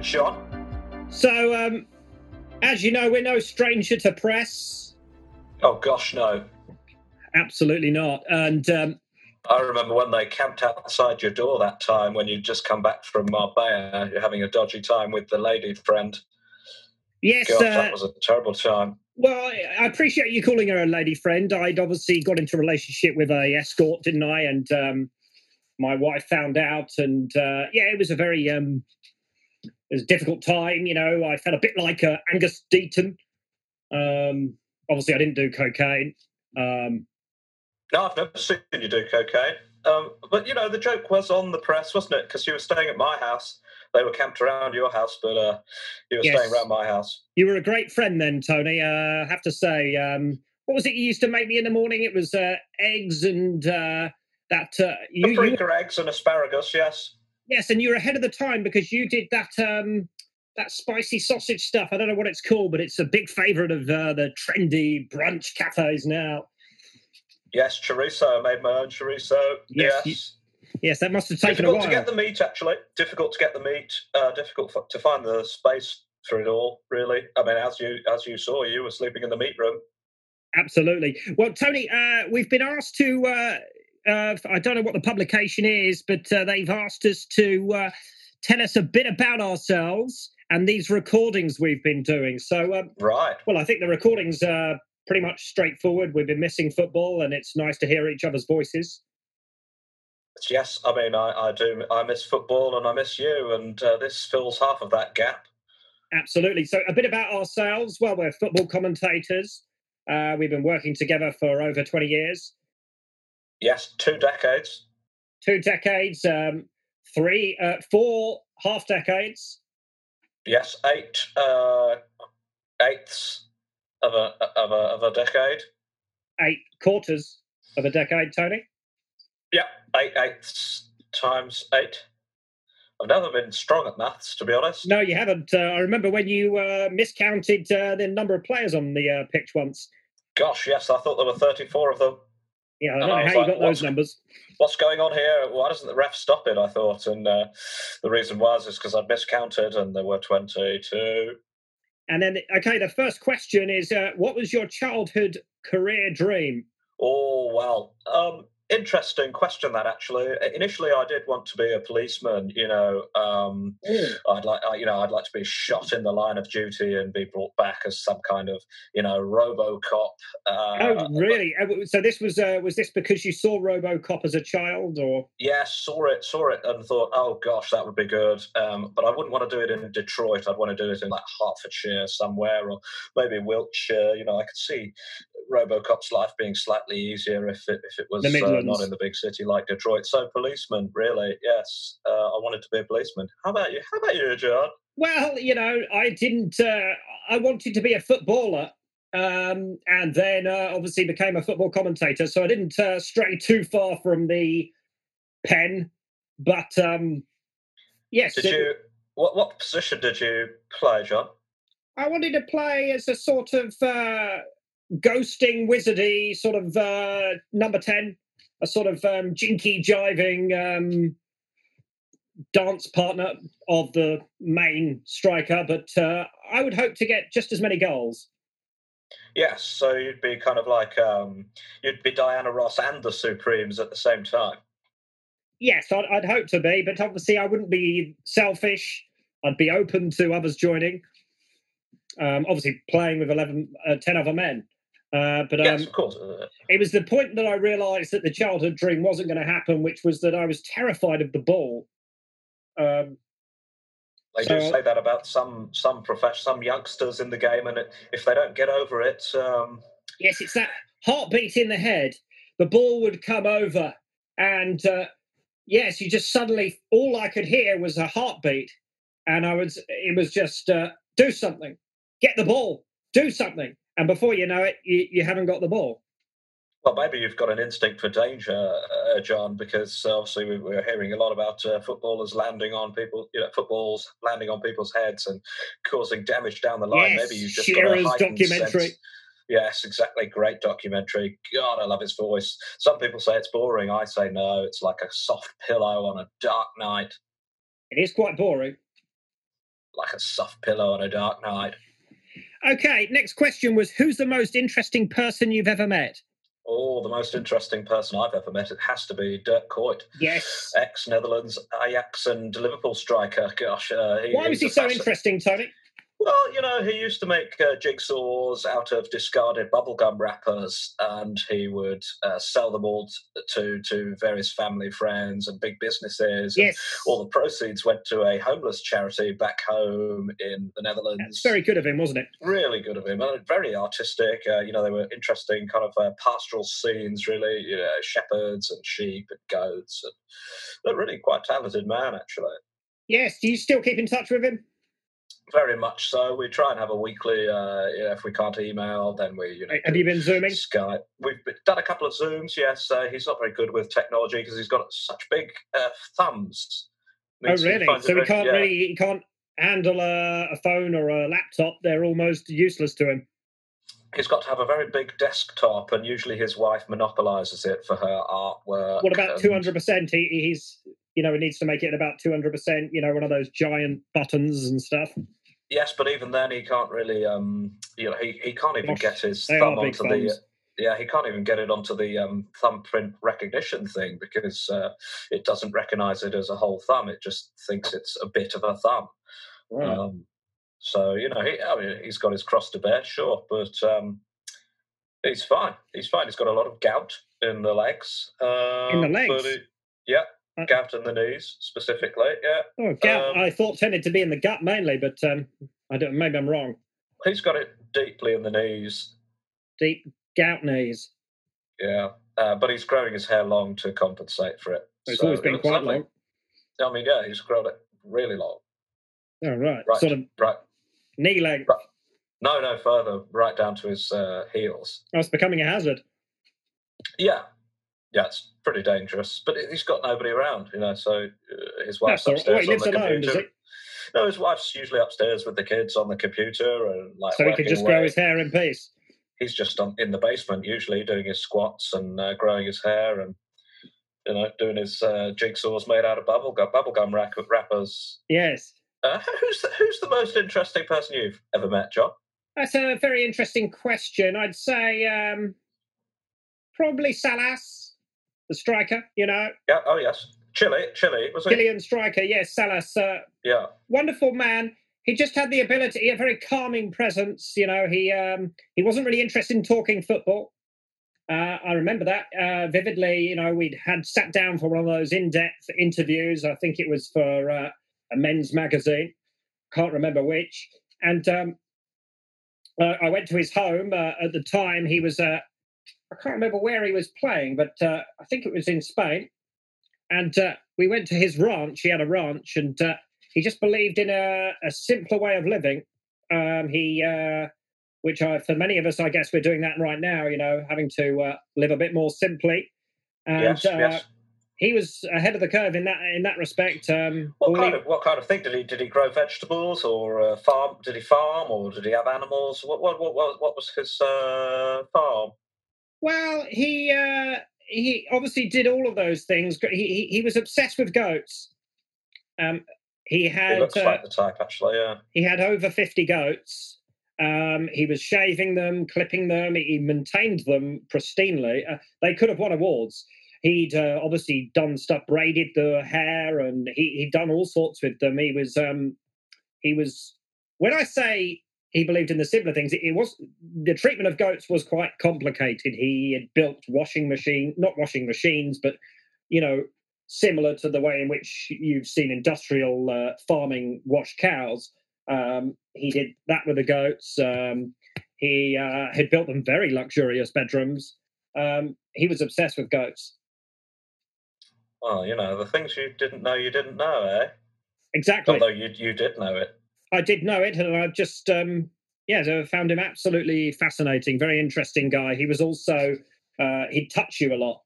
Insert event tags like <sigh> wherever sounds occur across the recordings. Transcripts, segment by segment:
good, Sean. So, um, as you know, we're no stranger to press. Oh gosh, no. Absolutely not. And um, I remember when they camped outside your door that time when you'd just come back from Marbella. You're having a dodgy time with the lady friend. yes, Gosh, uh, that was a terrible time. well, I- I appreciate you calling her a lady friend. I'd obviously got into a relationship with a escort, didn't I? And um, my wife found out, and uh, yeah, it was a very um, it was a difficult time. You know, I felt a bit like uh, Angus Deayton. Um, obviously, I didn't do cocaine. Um, No, I've never seen you do cocaine. Um, but you know, the joke was on the press, wasn't it? Because you were staying at my house. They were camped around your house, but uh, you were Yes. staying around my house. You were a great friend then, Tony. Uh, I have to say. Um, what was it you used to make me in the morning? It was uh, eggs and uh, that. Uh, you, you, Paprika eggs and asparagus, yes. Yes, and you're ahead of the time because you did that um, that spicy sausage stuff. I don't know what it's called, but it's a big favourite of uh, the trendy brunch cafes now. Yes, chorizo. I made my own chorizo. Yes, Yes. Yes, that must have taken a difficult while. to get the meat, actually. Difficult to get the meat. Uh, difficult f- to find the space for it all. Really. I mean, as you as you saw, you were sleeping in the meat room. Absolutely. Well, Tony, uh, we've been asked to. Uh, uh, I don't know what the publication is, but uh, they've asked us to uh, tell us a bit about ourselves and these recordings we've been doing. So, um, Right. well, I think the recordings are pretty much straightforward. We've been missing football, and it's nice to hear each other's voices. Yes, I mean, I, I do. I miss football and I miss you, and uh, this fills half of that gap. Absolutely. So, a bit about ourselves. Well, we're football commentators. Uh, we've been working together for over 20 years, Yes, two decades. two decades, um, three, uh, four half decades. Yes, eight uh, eighths of a of a of a decade. eight quarters of a decade, Tony. Yeah, eight eighths times eight. I've never been strong at maths, to be honest. No, you haven't. Uh, I remember when you uh, miscounted uh, the number of players on the uh, pitch once. Gosh, yes, I thought there were thirty-four of them. Yeah, I don't I know was how you got those numbers. What's going on here? Why doesn't the ref stop it? I thought, and uh, the reason was is because I'd miscounted, and there were twenty-two. And then, okay, the first question is uh, what was your childhood career dream? Oh well, um, interesting question that actually. Initially, I did want to be a policeman. You know, um, I'd like, I- you know, I'd like to be shot in the line of duty and be brought back as some kind of, you know, RoboCop. Uh, oh, really? Uh, So this was uh, was this because you saw RoboCop as a child, or Yeah, saw it, saw it, and thought, oh gosh, that would be good. Um, but I wouldn't want to do it in Detroit. I'd want to do it in like Hertfordshire somewhere, or maybe Wiltshire. You know, I could see RoboCop's life being slightly easier if it if it was uh, not in the big city like Detroit. So, policeman, really, yes, uh, I wanted to be a policeman. How about you? How about you, John? well, you know, I didn't. Uh, I wanted to be a footballer. Um, and then uh, obviously became a football commentator, so I didn't uh, stray too far from the pen. But um, yes, Did it- you? What what position did you play, John? I wanted to play as a sort of uh, ghosting, wizardy sort of uh, number 10, a sort of um, jinky jiving um, dance partner of the main striker. But uh, I would hope to get just as many goals. Yes, so you'd be kind of like um, you'd be Diana Ross and the Supremes at the same time. Yes, I'd, I'd hope to be, but obviously I wouldn't be selfish. I'd be open to others joining. Um, obviously, playing with 11, uh, 10 other men. Uh, but um, yes, of course. It was the point that I realised that the childhood dream wasn't going to happen, which was that I was terrified of the ball. Um, They do say that about some some profession, some youngsters in the game, and it, if they don't get over it, um, yes, it's that heartbeat in the head. The ball would come over, and uh, yes, you just suddenly all I could hear was a heartbeat, and I was it was just uh, do something, get the ball, do something, and before you know it, you, you haven't got the ball. well, maybe you've got an instinct for danger, uh, John, because obviously we, we're hearing a lot about uh, footballers landing on people, you know, footballs landing on people's heads and causing damage down the line. Yes, maybe you've just Shearer's got a documentary. sense- Yes, exactly. Great documentary. God, I love his voice. Some people say it's boring. I say no. It's like a soft pillow on a dark night. It is quite boring. like a soft pillow on a dark night. Okay, next question was who's the most interesting person you've ever met? Oh, the most interesting person I've ever met, it has to be Dirk Kuyt. Yes. Ex Netherlands, Ajax, and Liverpool striker. Gosh. Uh, he, Why was he so interesting, Tony? Well, you know, he used to make uh, jigsaws out of discarded bubblegum wrappers, and he would uh, sell them all to to various family, friends, and big businesses. Yes. all the proceeds went to a homeless charity back home in the Netherlands. That's very good of him, wasn't it? Really good of him, and very artistic. Uh, you know, they were interesting, kind of uh, pastoral scenes, really. You know, shepherds and sheep and goats, and they're really quite talented man, actually. Yes. Do you still keep in touch with him? Very much so. We try and have a weekly. Uh, you know, if we can't email, then we. You know, have you been zooming? Skype. We've done a couple of zooms. Yes, uh, he's not very good with technology because he's got such big uh, thumbs. oh, really? So he can't yeah. really. He can't handle a, a phone or a laptop. They're almost useless to him he's got to have a very big desktop, and usually his wife monopolizes it for her artwork. What about two hundred percent? He's you know he needs to make it about two hundred percent. You know, one of those giant buttons and stuff. Yes, but even then, he can't really. Um, you know, he, he can't even get his thumb onto the. Yeah, he can't even get it onto the um, thumbprint recognition thing because uh, it doesn't recognize it as a whole thumb. It just thinks it's a bit of a thumb. Right. Um, so you know, he, I mean, he's got his cross to bear, sure, but um, he's fine. He's fine. He's got a lot of gout in the legs. Uh, in the legs. He, yeah, gout in the knees specifically. Yeah. Oh, gout. Um, I thought tended to be in the gut mainly, but um, I don't. Maybe I'm wrong. He's got it deeply in the knees. Deep gout knees. Yeah, uh, but he's growing his hair long to compensate for it. It's so always been quite lovely. long. I mean, yeah, he's grown it really long. Oh right, right. sort of right knee length. Right. No, no, further, right down to his uh, heels. Oh, it's becoming a hazard. Yeah, yeah, it's pretty dangerous. But he's got nobody around, you know. So uh, his wife's That's upstairs lives on the alone, computer. No, his wife's usually upstairs with the kids on the computer and like. So he can just away. grow his hair in peace. He's just on, in the basement usually doing his squats and uh, growing his hair and you know doing his uh, jigsaws made out of bubblegum bubblegum wrappers. Yes. Uh, who's the, who's the most interesting person you've ever met, John? That's a very interesting question. I'd say um, probably Salas, the striker. You know. Yeah. Oh yes. Chile. Chile. Was it? Chilean striker. Yes, Salas. Uh, yeah. Wonderful man. He just had the ability, a very calming presence. You know, he um, he wasn't really interested in talking football. Uh, I remember that uh, vividly. You know, we'd had sat down for one of those in-depth interviews. I think it was for uh, a men's magazine, can't remember which. And um, uh, I went to his home. Uh, at the time, he was, uh, I can't remember where he was playing, but uh, I think it was in Spain. And uh, we went to his ranch. He had a ranch, and uh, he just believed in a, a simpler way of living. Um, he, which I, for many of us, I guess we're doing that right now. You know, having to live a bit more simply. And, yes, yes he was ahead of the curve in that in that respect. Um, what kind of what kind of thing did he did he grow vegetables or uh, farm? Did he farm or did he have animals? What what what what, was his uh, farm? Well, he uh, he obviously did all of those things. He he, he was obsessed with goats. Um, he had he looks like uh, the type actually. Yeah, he had over fifty goats. Um, he was shaving them, clipping them. He maintained them pristinely. Uh, they could have won awards he'd uh, obviously done stuff, braided the hair, and he, he'd done all sorts with them. He was, um, he was. When I say he believed in the simpler things, it, it was the treatment of goats was quite complicated. He had built washing machine, not washing machines, but you know, similar to the way in which you've seen industrial uh, farming wash cows. Um, he did that with the goats. Um, he uh, had built them very luxurious bedrooms. Um, he was obsessed with goats. Well, you know, the things you didn't know you didn't know, eh? Exactly. Although you you did know it. I did know it, and I just um yeah, so I found him absolutely fascinating, very interesting guy. He was also uh he'd touch you a lot.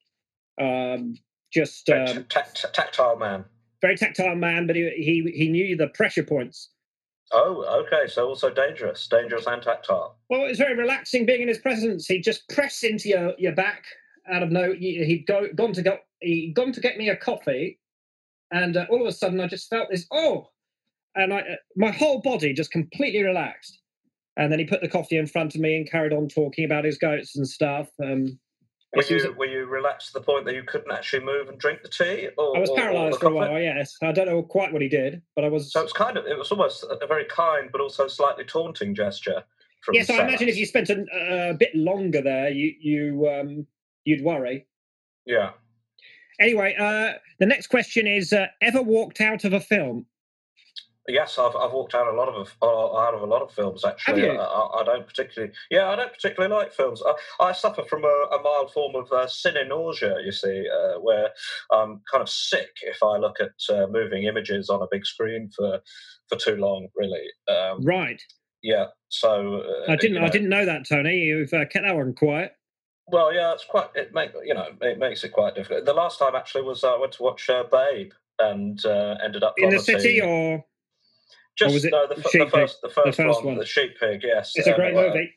Um just um, tactile man. Very tactile man, but he, he he knew the pressure points. Oh, okay. So also dangerous, dangerous and tactile. Well, it was very relaxing being in his presence. He'd just press into your, your back out of no. He'd go gone to go he'd gone to get me a coffee, and uh, all of a sudden I just felt this. Oh, and I, my whole body just completely relaxed. And then he put the coffee in front of me and carried on talking about his goats and stuff. Um, were you were you relaxed to the point that you couldn't actually move and drink the tea? Or, I was paralysed for a while. Yes, I don't know quite what he did, but I was. So it's kind of it was almost a very kind but also slightly taunting gesture. yes, I imagine if you spent a, a, bit longer there, you you um, you'd worry. Yeah. Anyway, uh, the next question is: uh, Ever walked out of a film? Yes, I've, I've walked out a lot of out of a lot of films actually. I, I, I, don't particularly, yeah, I don't particularly like films. I, I suffer from a, a, mild form of uh, nausea. You see, uh, where I'm kind of sick if I look at uh, moving images on a big screen for for too long. Really, um, right? Yeah. So uh, I didn't, you know, I didn't know that, Tony. You've uh, kept that one quiet. Well, yeah, it's quite. It make you know, it makes it quite difficult. The last time actually was I went to watch uh, Babe and ended up in the city or just was it no, the, the, first, the first, the first one, one, the Sheep Pig. Yes, it's a great movie.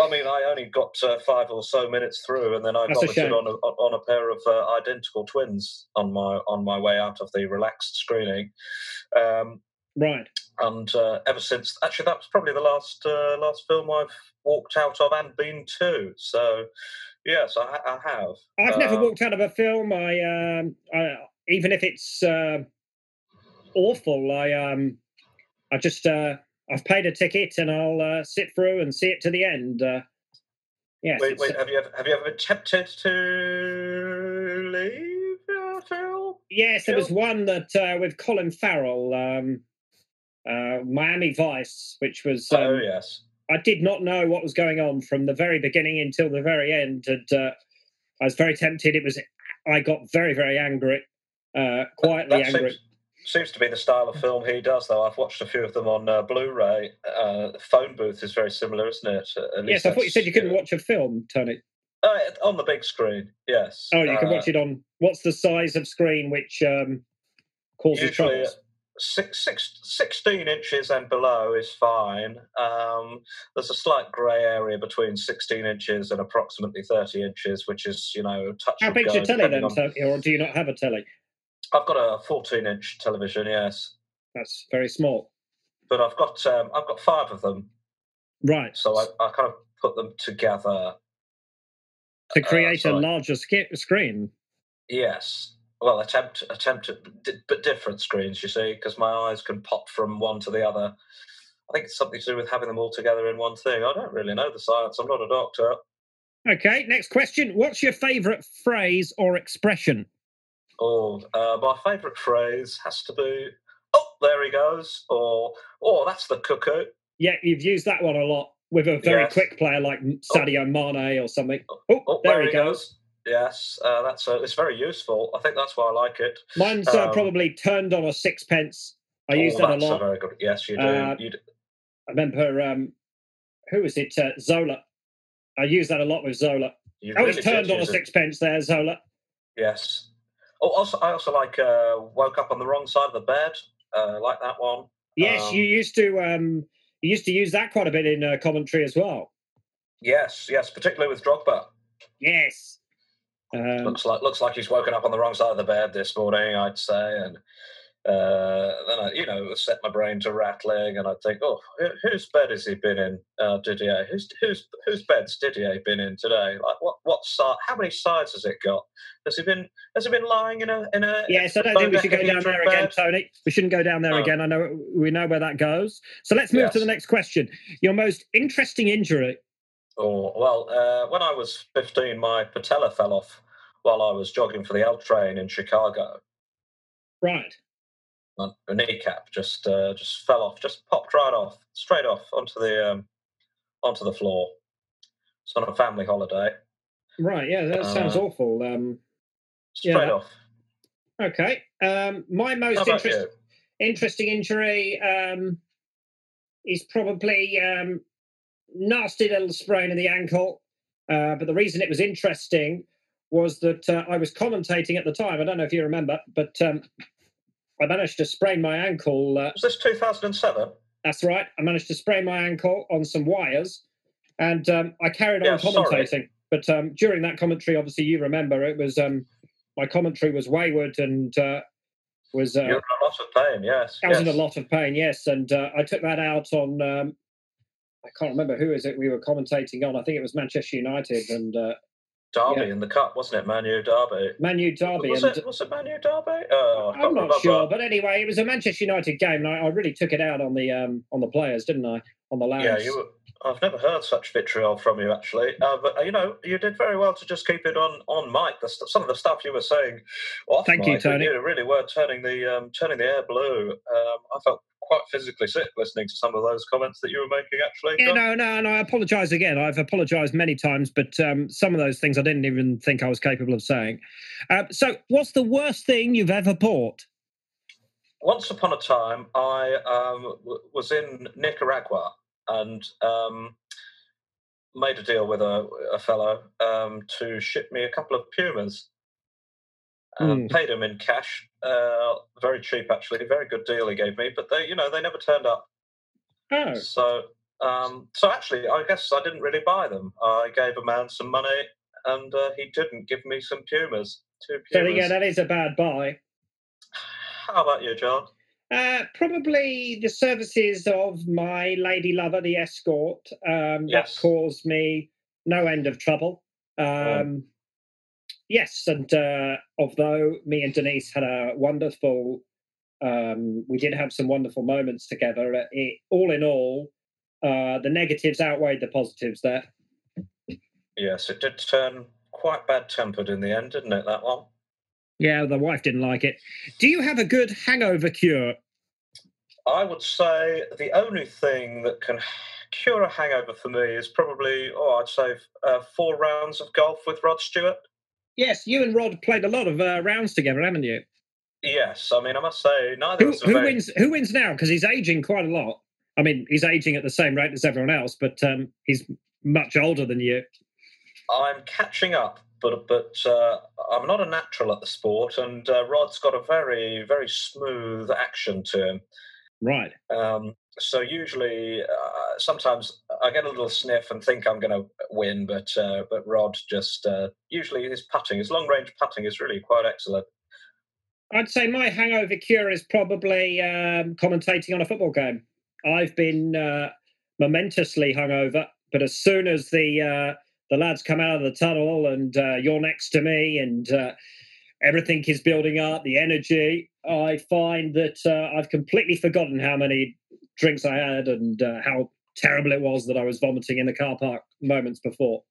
I mean, I only got uh, five or so minutes through, and then I vomited on a, on a pair of uh, identical twins on my on my way out of the relaxed screening. Um, right. And uh, ever since, actually, that was probably the last uh, last film I've walked out of and been to. So, yes, I, I have. I've never uh, walked out of a film. I, um, I even if it's uh, awful, I um, I just uh, I've paid a ticket and I'll uh, sit through and see it to the end. Uh, yes. Wait, wait. Have you ever have you ever attempted to leave a film? Yes, there was one that uh, with Colin Farrell, um, uh, Miami Vice, which was. Um, oh yes. I did not know what was going on from the very beginning until the very end, and uh, I was very tempted. It was. I got very very angry, uh, quietly that angry. Seems, seems to be the style of film he does, though. I've watched a few of them on uh, Blu-ray. Uh, phone booth is very similar, isn't it? yes, I thought you said you couldn't watch a film, Tony. Uh, on the big screen, yes. Oh, you can watch uh, it on. What's the size of screen which um, causes usually, troubles? Six, six, 16 inches and below is fine. Um, there's a slight grey area between 16 inches and approximately 30 inches, which is, you know, touch. How big's your telly then, on... or do you not have a telly? I've got a 14 inch television. Yes, that's very small. But I've got um, I've got five of them. Right. So I, I kind of put them together to uh, create uh, so a larger sk- screen. Yes. Well, attempt attempt to but different screens. You see, because my eyes can pop from one to the other. I think it's something to do with having them all together in one thing. I don't really know the science. I'm not a doctor. Okay, next question. What's your favourite phrase or expression? Oh, uh, my favourite phrase has to be, "Oh, there he goes," or "Oh, that's the cuckoo." Yeah, you've used that one a lot with a very yes. quick player like oh. Sadio oh. Mane or something. Oh, oh, oh there, there, he goes. goes. Yes, uh, that's uh, it's very useful. I think that's why I like it. Mine's uh, um, probably turned on a sixpence. I use that a lot. very good. Yes, you do. Uh, you do. I remember um, who was it? Uh, Zola. I use that a lot with Zola. You I really was turned on a sixpence there, Zola. Yes, Oh, also, I also like uh, woke up on the wrong side of the bed. Uh, like that one. Yes, um, you used to. Um, you used to use that quite a bit in uh, commentary as well. Yes, yes, particularly with Drogba. Yes. Um, looks like looks like he's woken up on the wrong side of the bed this morning. I'd say, and uh, then I, you know, set my brain to rattling, and I'd think, oh, whose bed has he been in, uh, Didier? Whose whose whose bed's Didier been in today? Like, what what side? How many sides has it got? Has he been has he been lying in a in a? Yes, I don't think we should go down there bed? again, Tony. We shouldn't go down there oh. again. I know we know where that goes. So let's move yes. to the next question. Your most interesting injury. Oh well, uh, when I was fifteen, my patella fell off while I was jogging for the L train in Chicago. Right a kneecap just uh, just fell off, just popped right off, straight off onto the um, onto the floor. It's on a family holiday. Right. Yeah, that uh, sounds awful. Um, straight yeah. off. Okay. Um, my most interest, interesting injury um, is probably um, nasty little sprain in the ankle. Uh, but the reason it was interesting was that uh, I was commentating at the time. I don't know if you remember, but um, I managed to sprain my ankle. Uh, was this 2007? That's right. I managed to sprain my ankle on some wires, and um, I carried on yeah, commentating. Sorry. But um, during that commentary, obviously, you remember it was um, my commentary was wayward, and uh, Was uh, you're in a lot of pain? Yes, I was yes. in a lot of pain. Yes, and uh, I took that out on. Um, I can't remember who is it we were commentating on. I think it was Manchester United and uh, Derby yeah. in the cup, wasn't it? Manu Derby. Manu Derby. Was, and, it, was it Manu Derby? Oh, I'm not remember. sure, but anyway, it was a Manchester United game, and I, I really took it out on the um, on the players, didn't I? On the lads. Yeah, you were, I've never heard such vitriol from you, actually. Uh, but uh, you know, you did very well to just keep it on on mic. The, some of the stuff you were saying off Thank mic, you, Tony. You really were turning the um, turning the air blue. Um, I felt quite physically sick listening to some of those comments that you were making. Actually, yeah, no, no, and I apologise again. I've apologised many times, but um, some of those things I didn't even think I was capable of saying. Uh, so, what's the worst thing you've ever bought? Once upon a time, I um, w- was in Nicaragua and um, made a deal with a, a fellow um, to ship me a couple of Pumas. Um, mm. Paid him in cash, uh, very cheap actually, very good deal he gave me. But they, you know, they never turned up. Oh. So, um, so actually, I guess I didn't really buy them. I gave a man some money, and uh, he didn't give me some Pumas. Two Pumas. So yeah, that is a bad buy. How about you, John? Uh, probably the services of my lady lover, the escort, um, yes. that caused me no end of trouble. Um, oh. Yes, and uh, although me and Denise had a wonderful, um, we did have some wonderful moments together. Uh, it, all in all, uh, the negatives outweighed the positives there. Yes, it did turn quite bad tempered in the end, didn't it? That one. Yeah, the wife didn't like it. Do you have a good hangover cure? I would say the only thing that can cure a hangover for me is probably, oh, I'd say uh, four rounds of golf with Rod Stewart. Yes, you and Rod played a lot of uh, rounds together, haven't you? Yes, I mean, I must say, neither who, of us. Who very... wins? Who wins now? Because he's aging quite a lot. I mean, he's aging at the same rate as everyone else, but um, he's much older than you. I'm catching up but but uh, I'm not a natural at the sport, and uh, Rod's got a very very smooth action to him. Right. Um, so usually, uh, sometimes I get a little sniff and think I'm going to win, but uh, but Rod just uh, usually his putting, his long range putting, is really quite excellent. I'd say my hangover cure is probably um, commentating on a football game. I've been uh, momentously hungover, but as soon as the the lads come out of the tunnel and uh, you're next to me and uh, everything is building up, the energy. I find that uh, I've completely forgotten how many drinks I had and uh, how terrible it was that I was vomiting in the car park moments before.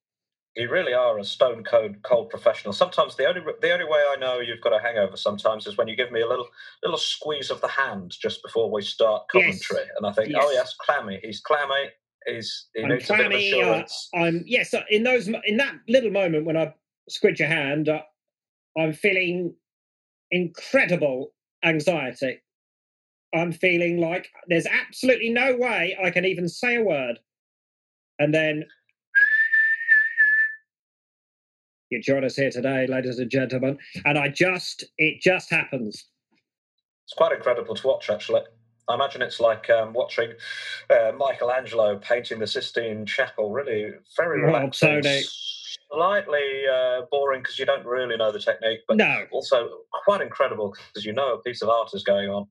You really are a stone cold cold professional. Sometimes the only the only way I know you've got a hangover sometimes is when you give me a little little squeeze of the hand just before we start commentary, yes. and I think, oh, yes. oh yes, clammy. He's clammy is he I'm needs a bit of uh, I'm yes, in those in that little moment when I squidge your hand, uh, I'm feeling incredible anxiety. I'm feeling like there's absolutely no way I can even say a word, and then you join us here today, ladies and gentlemen, and I just it just happens. It's quite incredible to watch, actually. I imagine it's like um, watching uh, Michelangelo painting the Sistine Chapel. Really, very relaxing. Slightly uh, boring because you don't really know the technique, but no. also quite incredible because you know a piece of art is going on.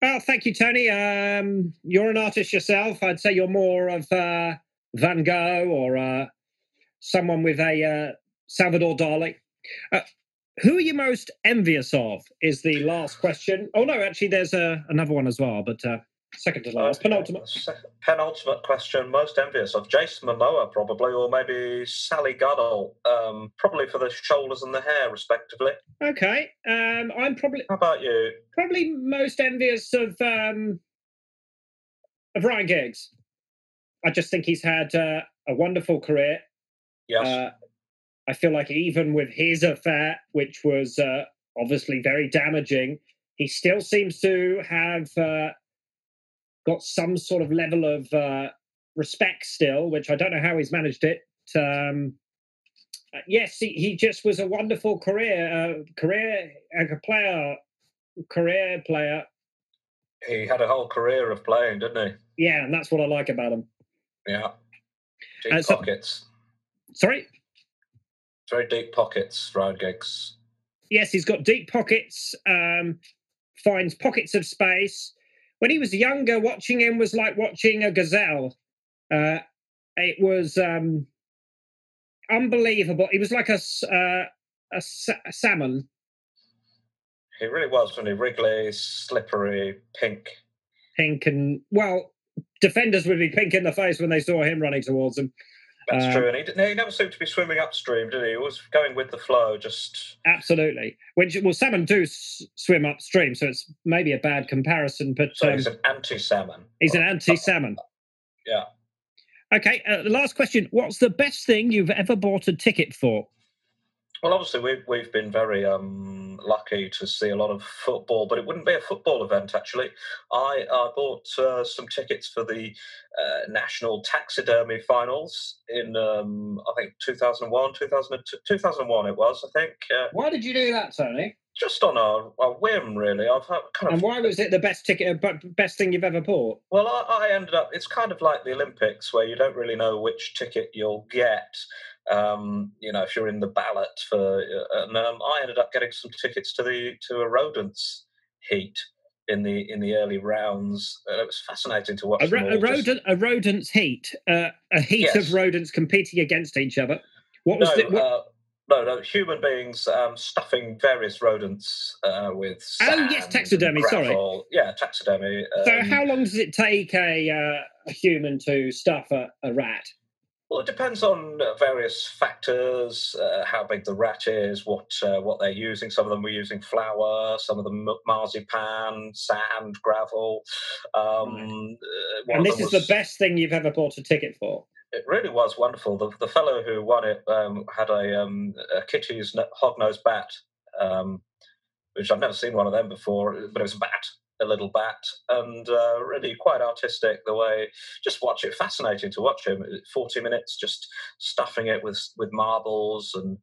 Well, thank you, Tony. Um, you're an artist yourself. I'd say you're more of uh, Van Gogh or uh, someone with a uh, Salvador Dali. Who are you most envious of? Is the last question. Oh no, actually, there's uh, another one as well, but uh, second to last, penultimate. Penultimate question: most envious of Jason Momoa, probably, or maybe Sally Gunnell, um, probably for the shoulders and the hair, respectively. Okay, um, I'm probably. How about you? Probably most envious of um, of Ryan Giggs. I just think he's had uh, a wonderful career. Yes. Uh, I feel like even with his affair, which was uh, obviously very damaging, he still seems to have uh, got some sort of level of uh, respect still, which I don't know how he's managed it. Um, uh, yes, he, he, just was a wonderful career, uh, career a player, career player. He had a whole career of playing, didn't he? Yeah, and that's what I like about him. Yeah, deep uh, so, pockets. Sorry. Very deep pockets, Ryan Giggs. Yes, he's got deep pockets. Um, finds pockets of space. When he was younger, watching him was like watching a gazelle. Uh, it was um, unbelievable. He was like a uh, a, a salmon. He really was, when he? Wriggly, slippery, pink. Pink and well, defenders would be pink in the face when they saw him running towards them. That's um, true, and he, he never seemed to be swimming upstream, did he? He was going with the flow, just absolutely. Which well, salmon do s- swim upstream, so it's maybe a bad comparison. But so um, he's an anti-salmon. He's an anti-salmon. Yeah. Okay. Uh, last question: What's the best thing you've ever bought a ticket for? Well, obviously we've we've been very um, lucky to see a lot of football, but it wouldn't be a football event actually. I I bought uh, some tickets for the uh, national taxidermy finals in um, I think 2001, 2002, 2001 it was I think. Uh, why did you do that, Tony? Just on a, a whim, really. I've kind of. And why was it the best ticket, uh, best thing you've ever bought? Well, I, I ended up. It's kind of like the Olympics, where you don't really know which ticket you'll get um, you know, if you're in the ballot for, uh, and um, I ended up getting some tickets to the to a rodents heat in the in the early rounds. And it was fascinating to watch. A, ro- a rodent, just... a rodents heat, uh, a heat yes. of rodents competing against each other. What was no, the, what... uh, no, no, human beings um, stuffing various rodents uh, with. oh yes, taxidermy. Sorry. Yeah, taxidermy. Um... so, how long does it take a, uh, a human to stuff a, a rat? Well, it depends on uh, various factors: uh, how big the rat is, what uh, what they're using. Some of them were using flour, some of them marzipan, sand, gravel. Um, right. Uh, and this is was, the best thing you've ever bought a ticket for. It really was wonderful. The, the fellow who won it um, had a, um, a Kitti's hog-nosed bat, um, which I've never seen one of them before, but it was a bat a little bat, and uh, really quite artistic the way. Just watch it, fascinating to watch him. Forty minutes, just stuffing it with with marbles and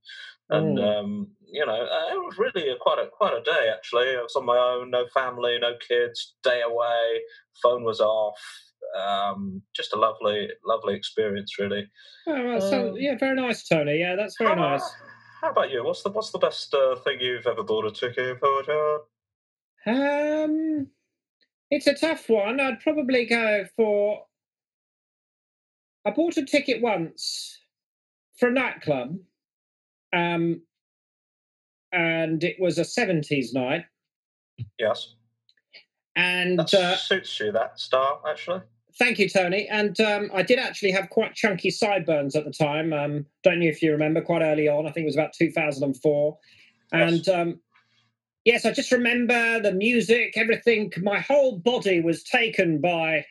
and mm. um, you know uh, it was really a, quite a quite a day actually. I was on my own, no family, no kids, day away. Phone was off. Um, just a lovely, lovely experience, really. Oh, so, um, yeah, very nice, Tony. Yeah, that's very how, nice. How about you? What's the what's the best uh, thing you've ever bought a ticket for, John? Um, it's a tough one. I'd probably go for. I bought a ticket once for a nightclub, um, and it was a seventies night. Yes. And that uh, suits you that style, actually. Thank you, Tony. And um, I did actually have quite chunky sideburns at the time. Um, don't know if you remember, quite early on. I think it was about 2004. Yes. And um, yes, I just remember the music, everything. My whole body was taken by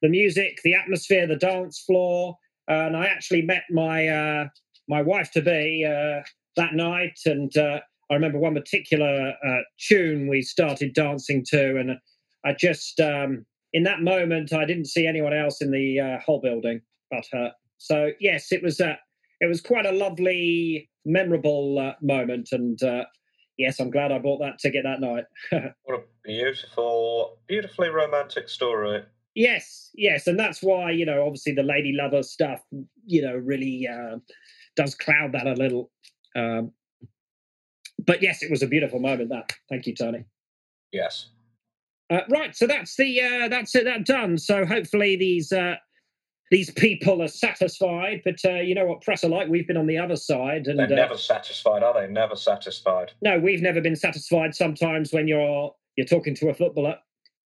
the music, the atmosphere, the dance floor. And I actually met my uh, my wife to be uh, that night, and uh, I remember one particular uh, tune we started dancing to, and I just um, in that moment I didn't see anyone else in the uh, whole building but her. So yes, it was it was quite a lovely, memorable moment, and yes, I'm glad I bought that ticket that night. <laughs> what a beautiful, beautifully romantic story. Yes, yes, and that's why you know, obviously, the lady lover stuff, you know, really uh, does cloud that a little. Um, but yes, it was a beautiful moment. That. Thank you, Tony. Yes. Uh, right, so that's the uh, that's it. That done. So hopefully these uh, these people are satisfied. But uh, you know what press are like. We've been on the other side, and they're uh, never satisfied, are they? Never satisfied. No, we've never been satisfied. Sometimes when you're you're talking to a footballer,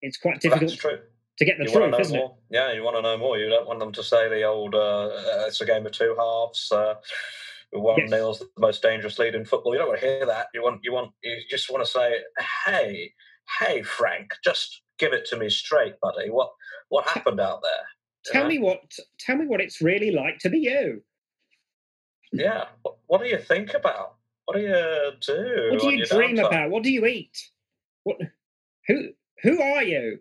it's quite difficult. That's true. To get the you truth, isn't more. it? Yeah, you want to know more. You don't want them to say the old uh, "it's a game of two halves." Uh, one yes. nil's the most dangerous lead in football. You don't want to hear that. You want you want you just want to say, "Hey, hey, Frank, just give it to me straight, buddy. What what happened out there?" Tell me what tell me what it's really like to be you. Yeah. What, what do you think about? What do you do? What do you dream downtime? about? What do you eat? What who who are you?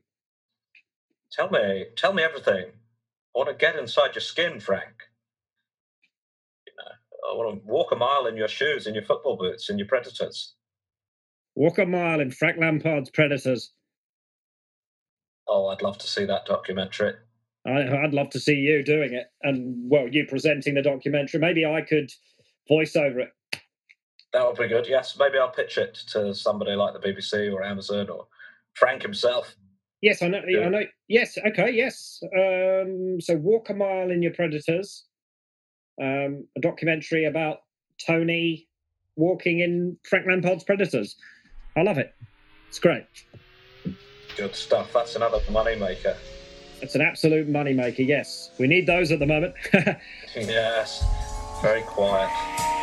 Tell me, tell me everything. I want to get inside your skin, Frank. You know, I want to walk a mile in your shoes, in your football boots, in your Predators. Walk a mile in Frank Lampard's Predators. Oh, I'd love to see that documentary. I, would love to see you doing it, and well, you presenting the documentary. Maybe I could voice over it. That would be good. Yes, maybe I'll pitch it to somebody like the BBC or Amazon or Frank himself. Yes, I know. Yeah. I know. Yes. Okay. Yes. Um, so, walk a mile in your predators. Um, a documentary about Tony walking in Frank Lampard's Predators. I love it. It's great. Good stuff. That's another moneymaker. It's an absolute moneymaker, yes. We need those at the moment. <laughs> yes. Very quiet.